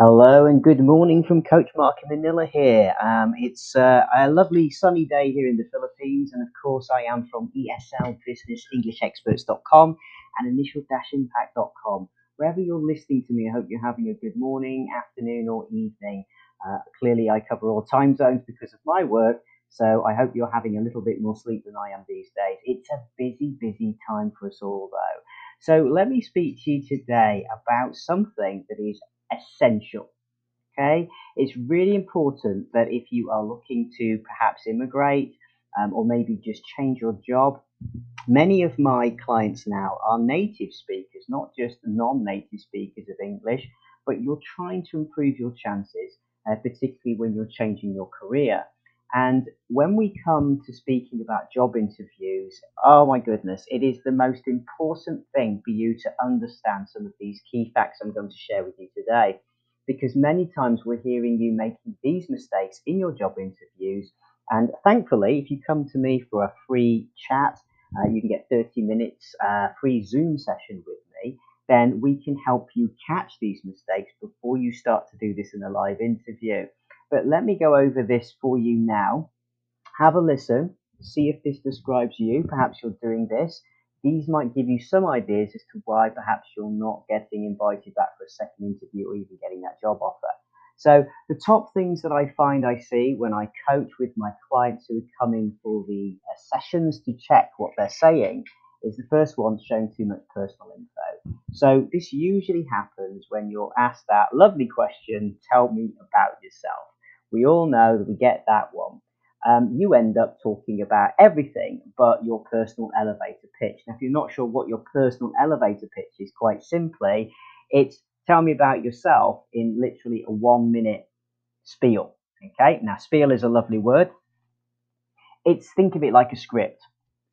Hello and good morning from Coach Mark in Manila here. Um, it's uh, a lovely sunny day here in the Philippines, and of course, I am from ESLBusinessEnglishExperts.com and Initial-Impact.com. Wherever you're listening to me, I hope you're having a good morning, afternoon, or evening. Uh, clearly, I cover all time zones because of my work, so I hope you're having a little bit more sleep than I am these days. It's a busy, busy time for us all, though. So, let me speak to you today about something that is essential. Okay, it's really important that if you are looking to perhaps immigrate um, or maybe just change your job, many of my clients now are native speakers, not just non native speakers of English, but you're trying to improve your chances, uh, particularly when you're changing your career. And when we come to speaking about job interviews, oh my goodness, it is the most important thing for you to understand some of these key facts I'm going to share with you today. Because many times we're hearing you making these mistakes in your job interviews. And thankfully, if you come to me for a free chat, uh, you can get 30 minutes uh, free Zoom session with me, then we can help you catch these mistakes before you start to do this in a live interview. But let me go over this for you now. Have a listen, see if this describes you. Perhaps you're doing this. These might give you some ideas as to why perhaps you're not getting invited back for a second interview or even getting that job offer. So, the top things that I find I see when I coach with my clients who are coming for the uh, sessions to check what they're saying is the first one showing too much personal info. So, this usually happens when you're asked that lovely question, tell me about yourself. We all know that we get that one. Um, you end up talking about everything but your personal elevator pitch. Now, if you're not sure what your personal elevator pitch is, quite simply, it's tell me about yourself in literally a one minute spiel. Okay, now spiel is a lovely word. It's think of it like a script.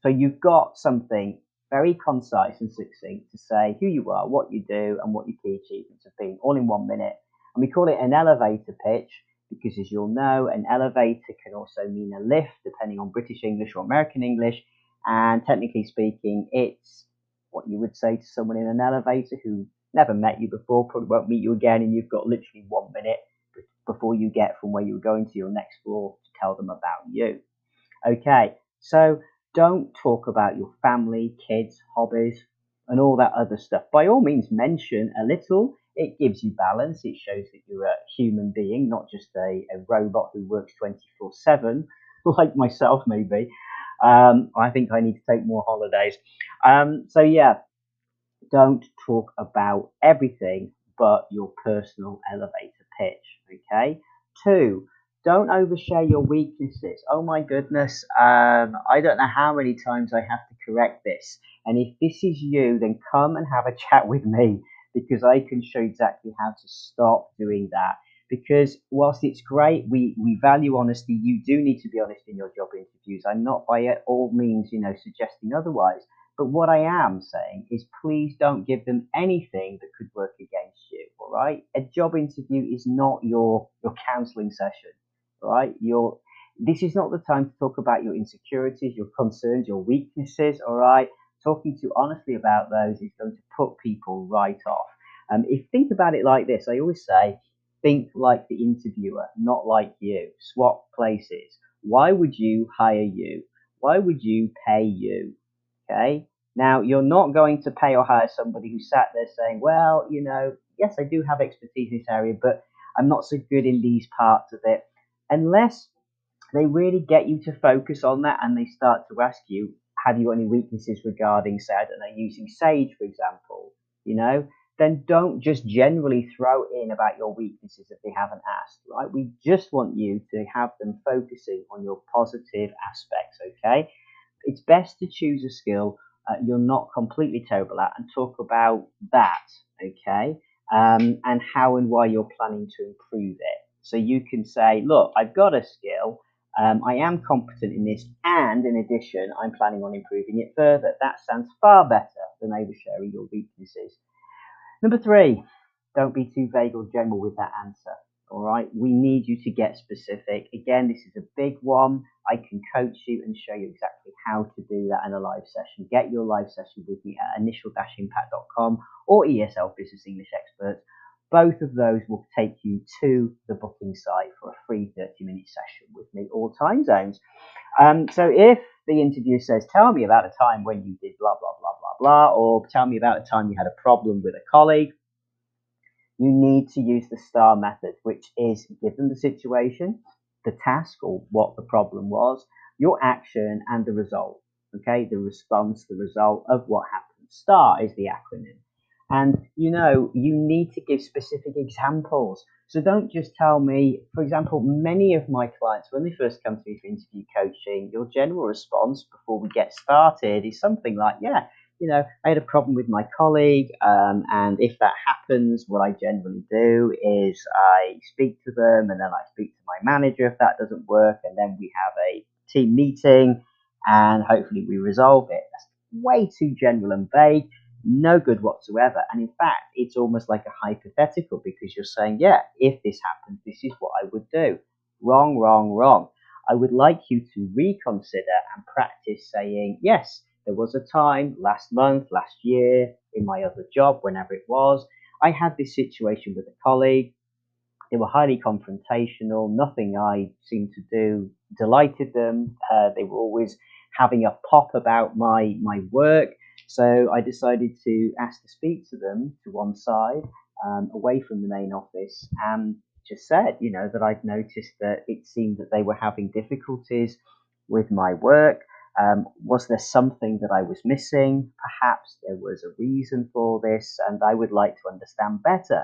So you've got something very concise and succinct to say who you are, what you do, and what your key achievements have been, all in one minute. And we call it an elevator pitch because as you'll know, an elevator can also mean a lift, depending on British English or American English. And technically speaking, it's what you would say to someone in an elevator who never met you before, probably won't meet you again, and you've got literally one minute before you get from where you were going to your next floor to tell them about you. Okay, so don't talk about your family, kids, hobbies, and all that other stuff. By all means, mention a little it gives you balance. It shows that you're a human being, not just a, a robot who works 24 7, like myself, maybe. Um, I think I need to take more holidays. Um, so, yeah, don't talk about everything but your personal elevator pitch. Okay. Two, don't overshare your weaknesses. Oh my goodness, um, I don't know how many times I have to correct this. And if this is you, then come and have a chat with me because I can show exactly how to stop doing that. Because whilst it's great, we, we value honesty, you do need to be honest in your job interviews. I'm not by all means, you know, suggesting otherwise. But what I am saying is please don't give them anything that could work against you. All right. A job interview is not your your counseling session. All right. Your this is not the time to talk about your insecurities, your concerns, your weaknesses. All right talking to honestly about those is going to put people right off. Um, if think about it like this, I always say, think like the interviewer, not like you. Swap places. Why would you hire you? Why would you pay you? Okay. Now you're not going to pay or hire somebody who sat there saying, well, you know, yes, I do have expertise in this area, but I'm not so good in these parts of it. Unless they really get you to focus on that and they start to ask you, have you any weaknesses regarding, say, I don't know, using Sage, for example, you know, then don't just generally throw in about your weaknesses if they haven't asked, right? We just want you to have them focusing on your positive aspects, okay? It's best to choose a skill uh, you're not completely terrible at and talk about that, okay? Um, and how and why you're planning to improve it. So you can say, look, I've got a skill, um, I am competent in this, and in addition, I'm planning on improving it further. That sounds far better than oversharing your weaknesses. Number three, don't be too vague or general with that answer. All right, we need you to get specific. Again, this is a big one. I can coach you and show you exactly how to do that in a live session. Get your live session with me at initial-impact.com or ESL Business English Experts Both of those will take you to the booking site for a free 30 minute session with me, all time zones. Um, so if the interviewer says, Tell me about a time when you did blah, blah, blah, blah, blah, or tell me about a time you had a problem with a colleague, you need to use the STAR method, which is give them the situation, the task, or what the problem was, your action, and the result. Okay, the response, the result of what happened. STAR is the acronym. And you know, you need to give specific examples. So don't just tell me, for example, many of my clients, when they first come to me for interview coaching, your general response before we get started is something like, yeah, you know, I had a problem with my colleague, um, and if that happens, what I generally do is I speak to them, and then I speak to my manager if that doesn't work, and then we have a team meeting, and hopefully we resolve it. That's way too general and vague no good whatsoever. And in fact, it's almost like a hypothetical because you're saying, yeah, if this happens, this is what I would do. Wrong, wrong, wrong. I would like you to reconsider and practice saying, yes, there was a time last month, last year, in my other job, whenever it was, I had this situation with a colleague. They were highly confrontational. Nothing I seemed to do delighted them. Uh, they were always having a pop about my my work so I decided to ask to speak to them to one side, um, away from the main office, and just said, you know, that I'd noticed that it seemed that they were having difficulties with my work. Um, was there something that I was missing? Perhaps there was a reason for this, and I would like to understand better.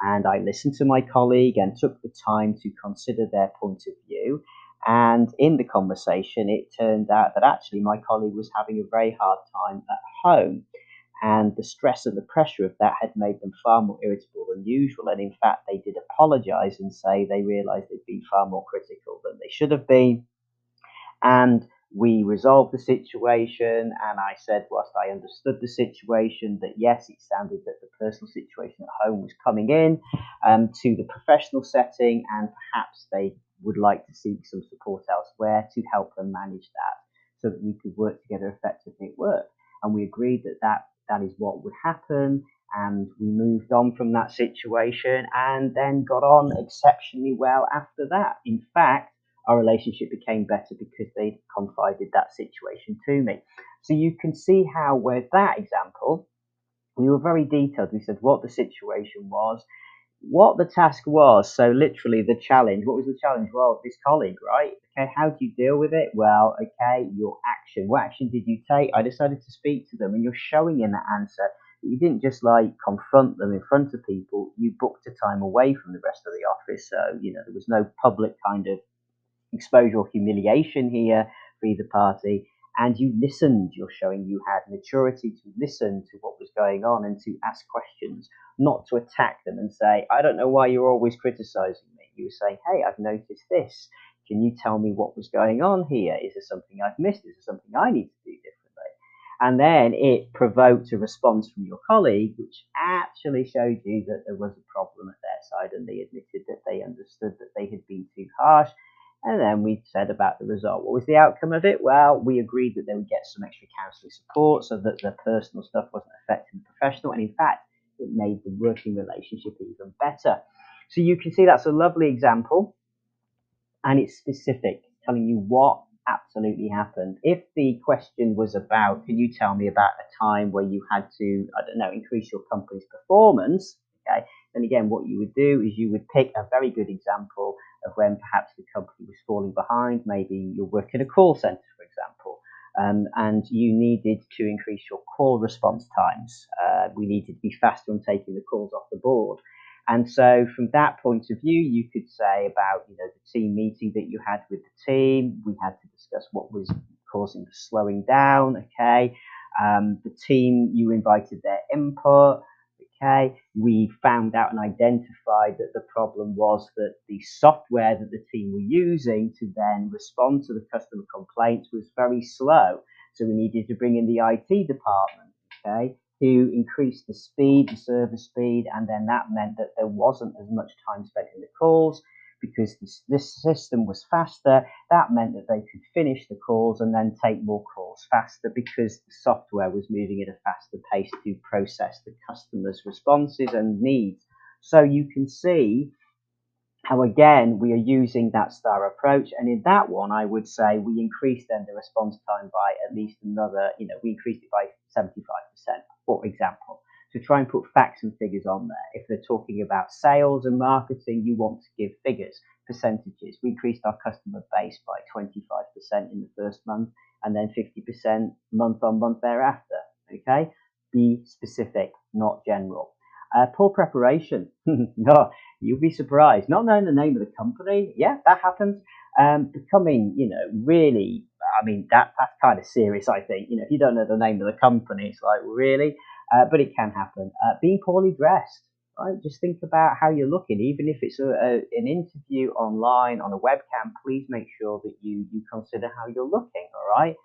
And I listened to my colleague and took the time to consider their point of view. And in the conversation, it turned out that actually my colleague was having a very hard time at home. And the stress and the pressure of that had made them far more irritable than usual. And in fact, they did apologize and say they realized they'd been far more critical than they should have been. And we resolved the situation. And I said, whilst I understood the situation, that yes, it sounded that the personal situation at home was coming in um, to the professional setting, and perhaps they would like to seek some support elsewhere to help them manage that so that we could work together effectively at work. And we agreed that that, that is what would happen. And we moved on from that situation and then got on exceptionally well after that. In fact, our relationship became better because they confided that situation to me. So you can see how, with that example, we were very detailed. We said what the situation was, what the task was. So literally the challenge. What was the challenge? Well, this colleague, right? Okay, how do you deal with it? Well, okay, your action. What action did you take? I decided to speak to them, and you're showing in that answer that you didn't just like confront them in front of people. You booked a time away from the rest of the office, so you know there was no public kind of exposure or humiliation here for either party. And you listened. You're showing you had maturity to listen to what was going on and to ask questions not to attack them and say, I don't know why you're always criticizing me. You were saying, hey, I've noticed this. Can you tell me what was going on here? Is there something I've missed? Is there something I need to do differently? And then it provoked a response from your colleague, which actually showed you that there was a problem at their side and they admitted that they understood that they had been too harsh. And then we said about the result. What was the outcome of it? Well, we agreed that they would get some extra counselling support so that the personal stuff wasn't affecting the professional. And in fact, it made the working relationship even better. So you can see that's a lovely example and it's specific, telling you what absolutely happened. If the question was about, can you tell me about a time where you had to, I don't know, increase your company's performance? Okay, then again, what you would do is you would pick a very good example of when perhaps the company was falling behind. Maybe you're working a call center, for example um, and you needed to increase your call response times. Uh, we needed to be faster on taking the calls off the board. And so, from that point of view, you could say about you know the team meeting that you had with the team. We had to discuss what was causing the slowing down. Okay, um, the team you invited their input. We found out and identified that the problem was that the software that the team were using to then respond to the customer complaints was very slow. So we needed to bring in the IT department, okay, to increase the speed, the server speed, and then that meant that there wasn't as much time spent in the calls because this, this system was faster, that meant that they could finish the calls and then take more calls faster because the software was moving at a faster pace to process the customer's responses and needs. So you can see how again we are using that star approach. And in that one i would say we increased then the response time by at least another you know we increased it by 75% for example to try and put facts and figures on there if they're talking about sales and marketing you want to give figures percentages we increased our customer base by 25% in the first month and then 50% month on month thereafter okay be specific not general uh, poor preparation. no, you'll be surprised. Not knowing the name of the company, yeah, that happens. Um, becoming, you know, really, I mean, that that's kind of serious. I think, you know, if you don't know the name of the company, it's like really, uh, but it can happen. Uh, being poorly dressed, right? Just think about how you're looking, even if it's a, a, an interview online on a webcam. Please make sure that you you consider how you're looking. All right.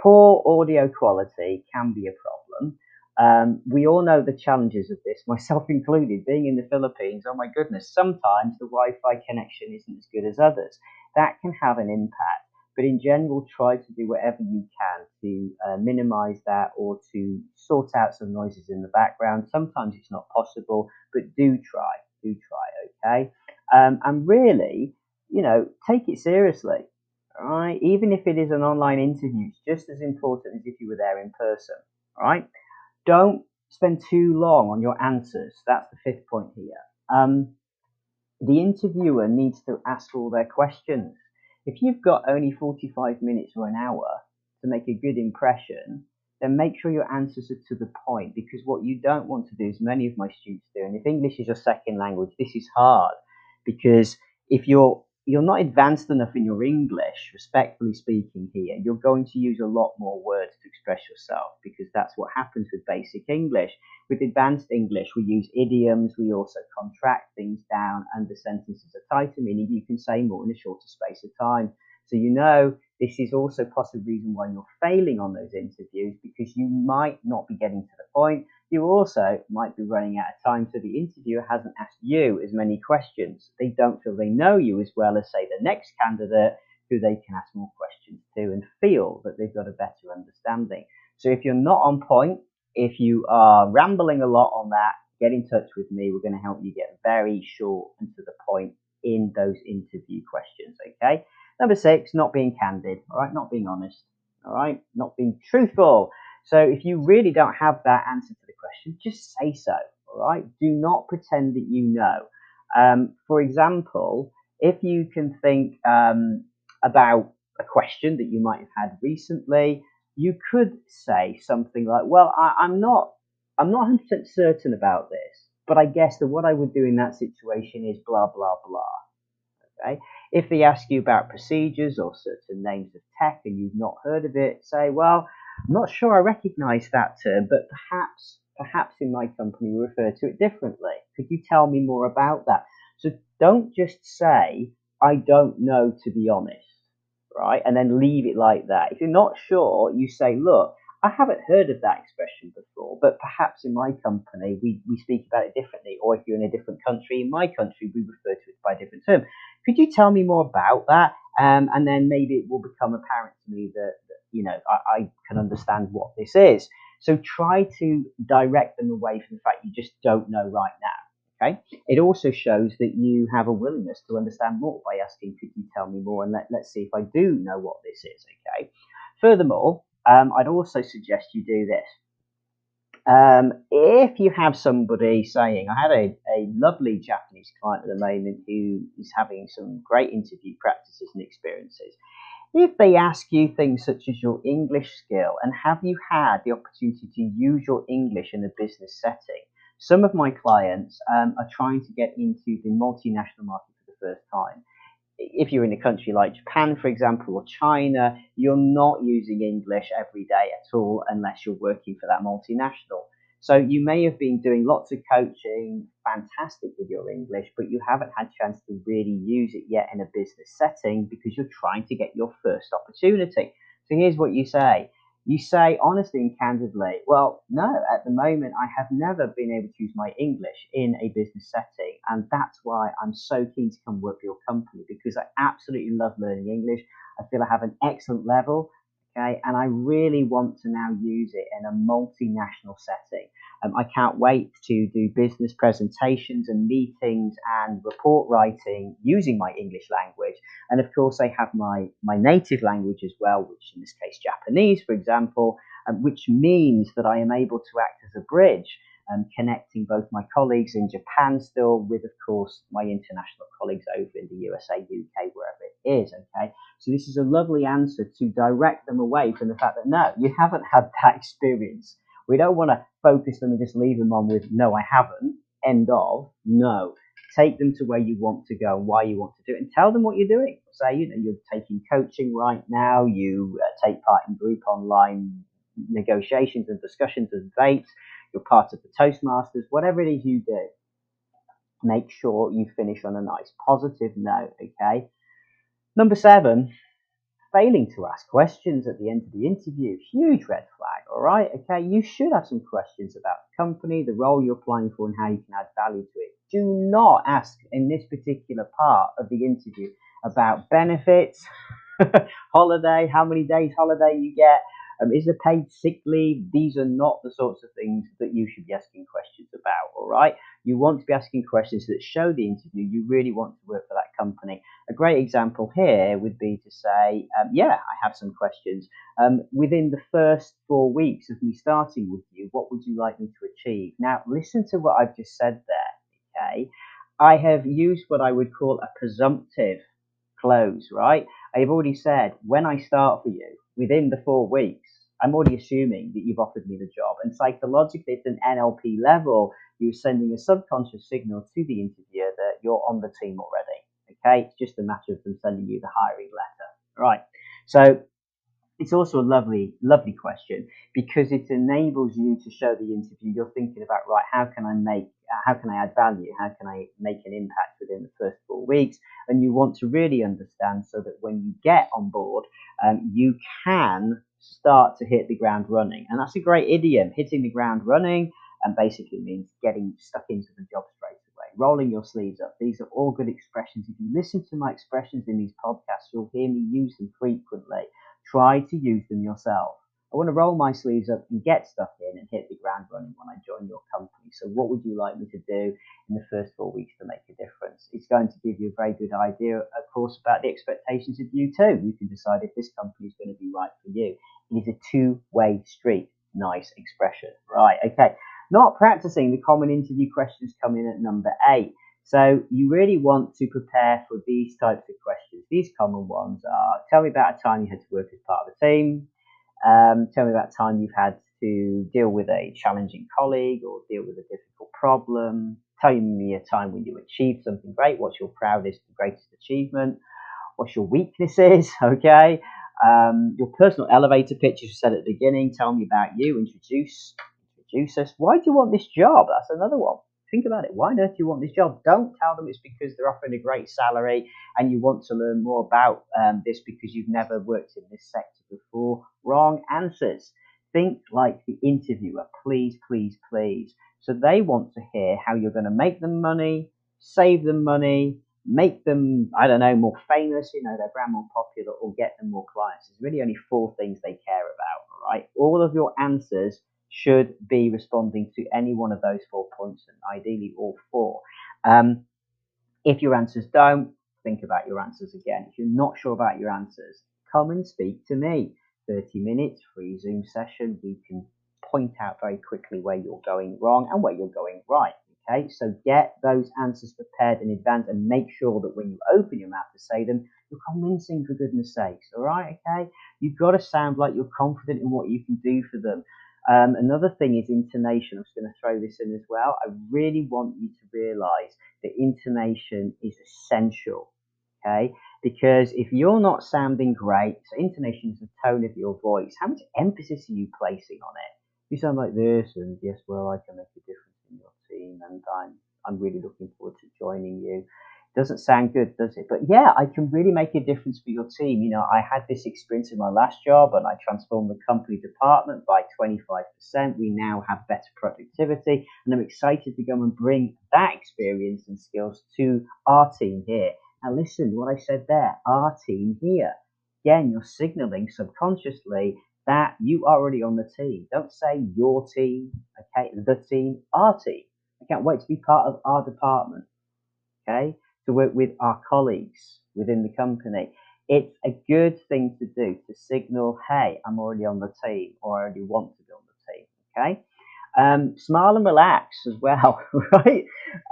Poor audio quality can be a problem. Um, we all know the challenges of this, myself included. Being in the Philippines, oh my goodness, sometimes the Wi Fi connection isn't as good as others. That can have an impact. But in general, try to do whatever you can to uh, minimize that or to sort out some noises in the background. Sometimes it's not possible, but do try. Do try, okay? Um, and really, you know, take it seriously. Right, even if it is an online interview, it's just as important as if you were there in person. Right don't spend too long on your answers. That's the fifth point here. Um, the interviewer needs to ask all their questions. If you've got only 45 minutes or an hour to make a good impression, then make sure your answers are to the point because what you don't want to do, as many of my students do, and if English is your second language, this is hard. Because if you're you're not advanced enough in your English, respectfully speaking, here. You're going to use a lot more words to express yourself because that's what happens with basic English. With advanced English, we use idioms, we also contract things down, and the sentences are tighter, meaning you can say more in a shorter space of time. So you know this is also possible reason why you're failing on those interviews because you might not be getting to the point you also might be running out of time, so the interviewer hasn't asked you as many questions. They don't feel they know you as well as, say, the next candidate who they can ask more questions to and feel that they've got a better understanding. So if you're not on point, if you are rambling a lot on that, get in touch with me. We're going to help you get very short and to the point in those interview questions, okay? Number six, not being candid, all right? Not being honest, all right? Not being truthful. So if you really don't have that answer to the question, just say so. All right. Do not pretend that you know. Um, for example, if you can think um, about a question that you might have had recently, you could say something like, "Well, I, am not, I'm not 100% certain about this, but I guess that what I would do in that situation is blah blah blah." Okay. If they ask you about procedures or certain names of tech and you've not heard of it, say, "Well." I'm not sure I recognise that term, but perhaps perhaps in my company we refer to it differently. Could you tell me more about that? So don't just say, I don't know to be honest, right? And then leave it like that. If you're not sure, you say, look, I haven't heard of that expression before, but perhaps in my company we, we speak about it differently. Or if you're in a different country, in my country we refer to it by a different term. Could you tell me more about that? Um, and then maybe it will become apparent to me that, that you know I, I can understand what this is. So try to direct them away from the fact you just don't know right now. Okay. It also shows that you have a willingness to understand more by asking, could you tell me more? And let, let's see if I do know what this is. Okay. Furthermore, um, I'd also suggest you do this. Um, if you have somebody saying, I had a, a lovely Japanese client at the moment who is having some great interview practices and experiences. If they ask you things such as your English skill and have you had the opportunity to use your English in a business setting, some of my clients um, are trying to get into the multinational market for the first time if you're in a country like Japan, for example, or China, you're not using English every day at all unless you're working for that multinational. So you may have been doing lots of coaching, fantastic with your English, but you haven't had a chance to really use it yet in a business setting because you're trying to get your first opportunity. So here's what you say. You say honestly and candidly, well, no, at the moment I have never been able to use my English in a business setting. And that's why I'm so keen to come work for your company because I absolutely love learning English. I feel I have an excellent level. Okay? And I really want to now use it in a multinational setting. Um, I can't wait to do business presentations and meetings and report writing using my English language. And of course, I have my, my native language as well, which in this case, Japanese, for example, um, which means that I am able to act as a bridge um, connecting both my colleagues in Japan still with, of course, my international colleagues over in the USA, UK, wherever it is. Okay, so this is a lovely answer to direct them away from the fact that no, you haven't had that experience. We don't want to focus them and just leave them on with no, I haven't. End of. No, take them to where you want to go and why you want to do it, and tell them what you're doing. Say, you know, you're taking coaching right now. You uh, take part in group online negotiations and discussions and debates you're part of the Toastmasters, whatever it is you do, make sure you finish on a nice positive note, okay? Number seven, failing to ask questions at the end of the interview. Huge red flag, all right? Okay, you should have some questions about the company, the role you're applying for, and how you can add value to it. Do not ask in this particular part of the interview about benefits, holiday, how many days holiday you get, um, is there paid sick leave? These are not the sorts of things that you should be asking questions about, all right? You want to be asking questions that show the interview you really want to work for that company. A great example here would be to say, um, yeah, I have some questions. Um, within the first four weeks of me starting with you, what would you like me to achieve? Now, listen to what I've just said there, okay? I have used what I would call a presumptive close, right? I've already said, when I start for you, within the four weeks, I'm already assuming that you've offered me the job. And psychologically, at an NLP level, you're sending a subconscious signal to the interviewer that you're on the team already. Okay, it's just a matter of them sending you the hiring letter. Right. So it's also a lovely, lovely question because it enables you to show the interview you're thinking about, right, how can I make, how can I add value? How can I make an impact within the first four weeks? And you want to really understand so that when you get on board, um, you can start to hit the ground running. And that's a great idiom, hitting the ground running, and basically means getting stuck into the job straight away, rolling your sleeves up. These are all good expressions. If you listen to my expressions in these podcasts, you'll hear me use them frequently. Try to use them yourself. I want to roll my sleeves up and get stuck in and hit the ground running when I join your company. So, what would you like me to do in the first four weeks to make a difference? It's going to give you a very good idea, of course, about the expectations of you too. You can decide if this company is going to be right for you. It is a two way street. Nice expression. Right, okay. Not practicing the common interview questions come in at number eight. So you really want to prepare for these types of questions. These common ones are tell me about a time you had to work as part of a team. Um, tell me about a time you've had to deal with a challenging colleague or deal with a difficult problem. Tell me a time when you achieved something great. What's your proudest and greatest achievement? What's your weaknesses? Okay. Um, your personal elevator pitch, as you said at the beginning. Tell me about you. Introduce, introduce us. Why do you want this job? That's another one. Think about it. Why on earth do you want this job? Don't tell them it's because they're offering a great salary and you want to learn more about um, this because you've never worked in this sector before. Wrong answers. Think like the interviewer, please, please, please. So they want to hear how you're going to make them money, save them money, make them, I don't know, more famous, you know, their brand more popular, or get them more clients. There's really only four things they care about, all right? All of your answers should be responding to any one of those four points, and ideally all four. Um, if your answers don't, think about your answers again. If you're not sure about your answers, come and speak to me. 30 minutes, free Zoom session. We can point out very quickly where you're going wrong and where you're going right. Okay, so get those answers prepared in advance and make sure that when you open your mouth to say them, you're convincing for goodness sakes. All right, okay? You've got to sound like you're confident in what you can do for them. Um, another thing is intonation. I'm just going to throw this in as well. I really want you to realize that intonation is essential. Okay, because if you're not sounding great, so intonation is the tone of your voice. How much emphasis are you placing on it? You sound like this, and yes, well, I can make a difference in your team, and I'm I'm really looking forward to joining you doesn't sound good, does it? But yeah, I can really make a difference for your team. You know, I had this experience in my last job and I transformed the company department by 25%. We now have better productivity and I'm excited to go and bring that experience and skills to our team here. Now listen, what I said there, our team here. again, you're signaling subconsciously that you are already on the team. Don't say your team, okay, the team, our team. I can't wait to be part of our department, okay, to work with our colleagues within the company. It's a good thing to do to signal, hey, I'm already on the team or I already want to be on the team, okay? Um, smile and relax as well, right?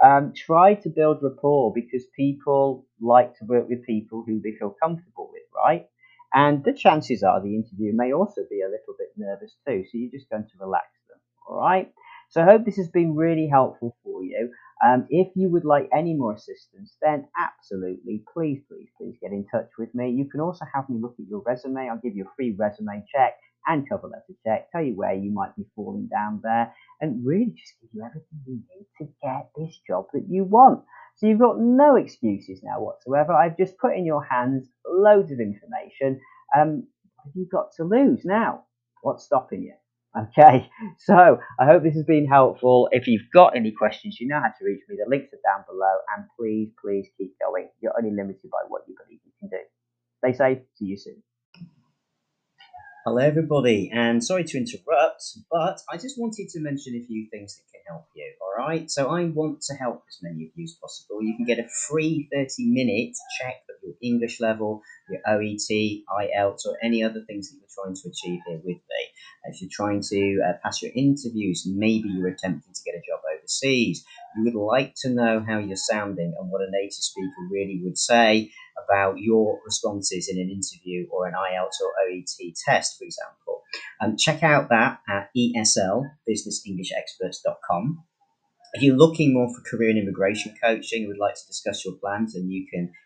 Um, try to build rapport because people like to work with people who they feel comfortable with, right? And the chances are the interview may also be a little bit nervous too, so you're just going to relax them, all right? So I hope this has been really helpful for you. Um, if you would like any more assistance, then absolutely, please, please, please get in touch with me. You can also have me look at your resume. I'll give you a free resume check and cover letter check, tell you where you might be falling down there, and really just give you everything you need to get this job that you want. So you've got no excuses now whatsoever. I've just put in your hands loads of information. Um, have you got to lose now? What's stopping you? Okay, so I hope this has been helpful. If you've got any questions, you know how to reach me. The links are down below, and please, please keep going. You're only limited by what you believe you can do. Stay safe. See you soon. Hello, everybody, and sorry to interrupt, but I just wanted to mention a few things that can help you. All right, so I want to help as many of you as possible. You can get a free 30 minute check of your English level, your OET, IELTS, or any other things that you're trying to achieve here with me. If you're trying to uh, pass your interviews, maybe you're attempting to get a job overseas, you would like to know how you're sounding and what a native speaker really would say about your responses in an interview or an IELTS or OET test, for example. Um, check out that at ESL, businessenglishexperts.com. If you're looking more for career and immigration coaching and would like to discuss your plans, then you can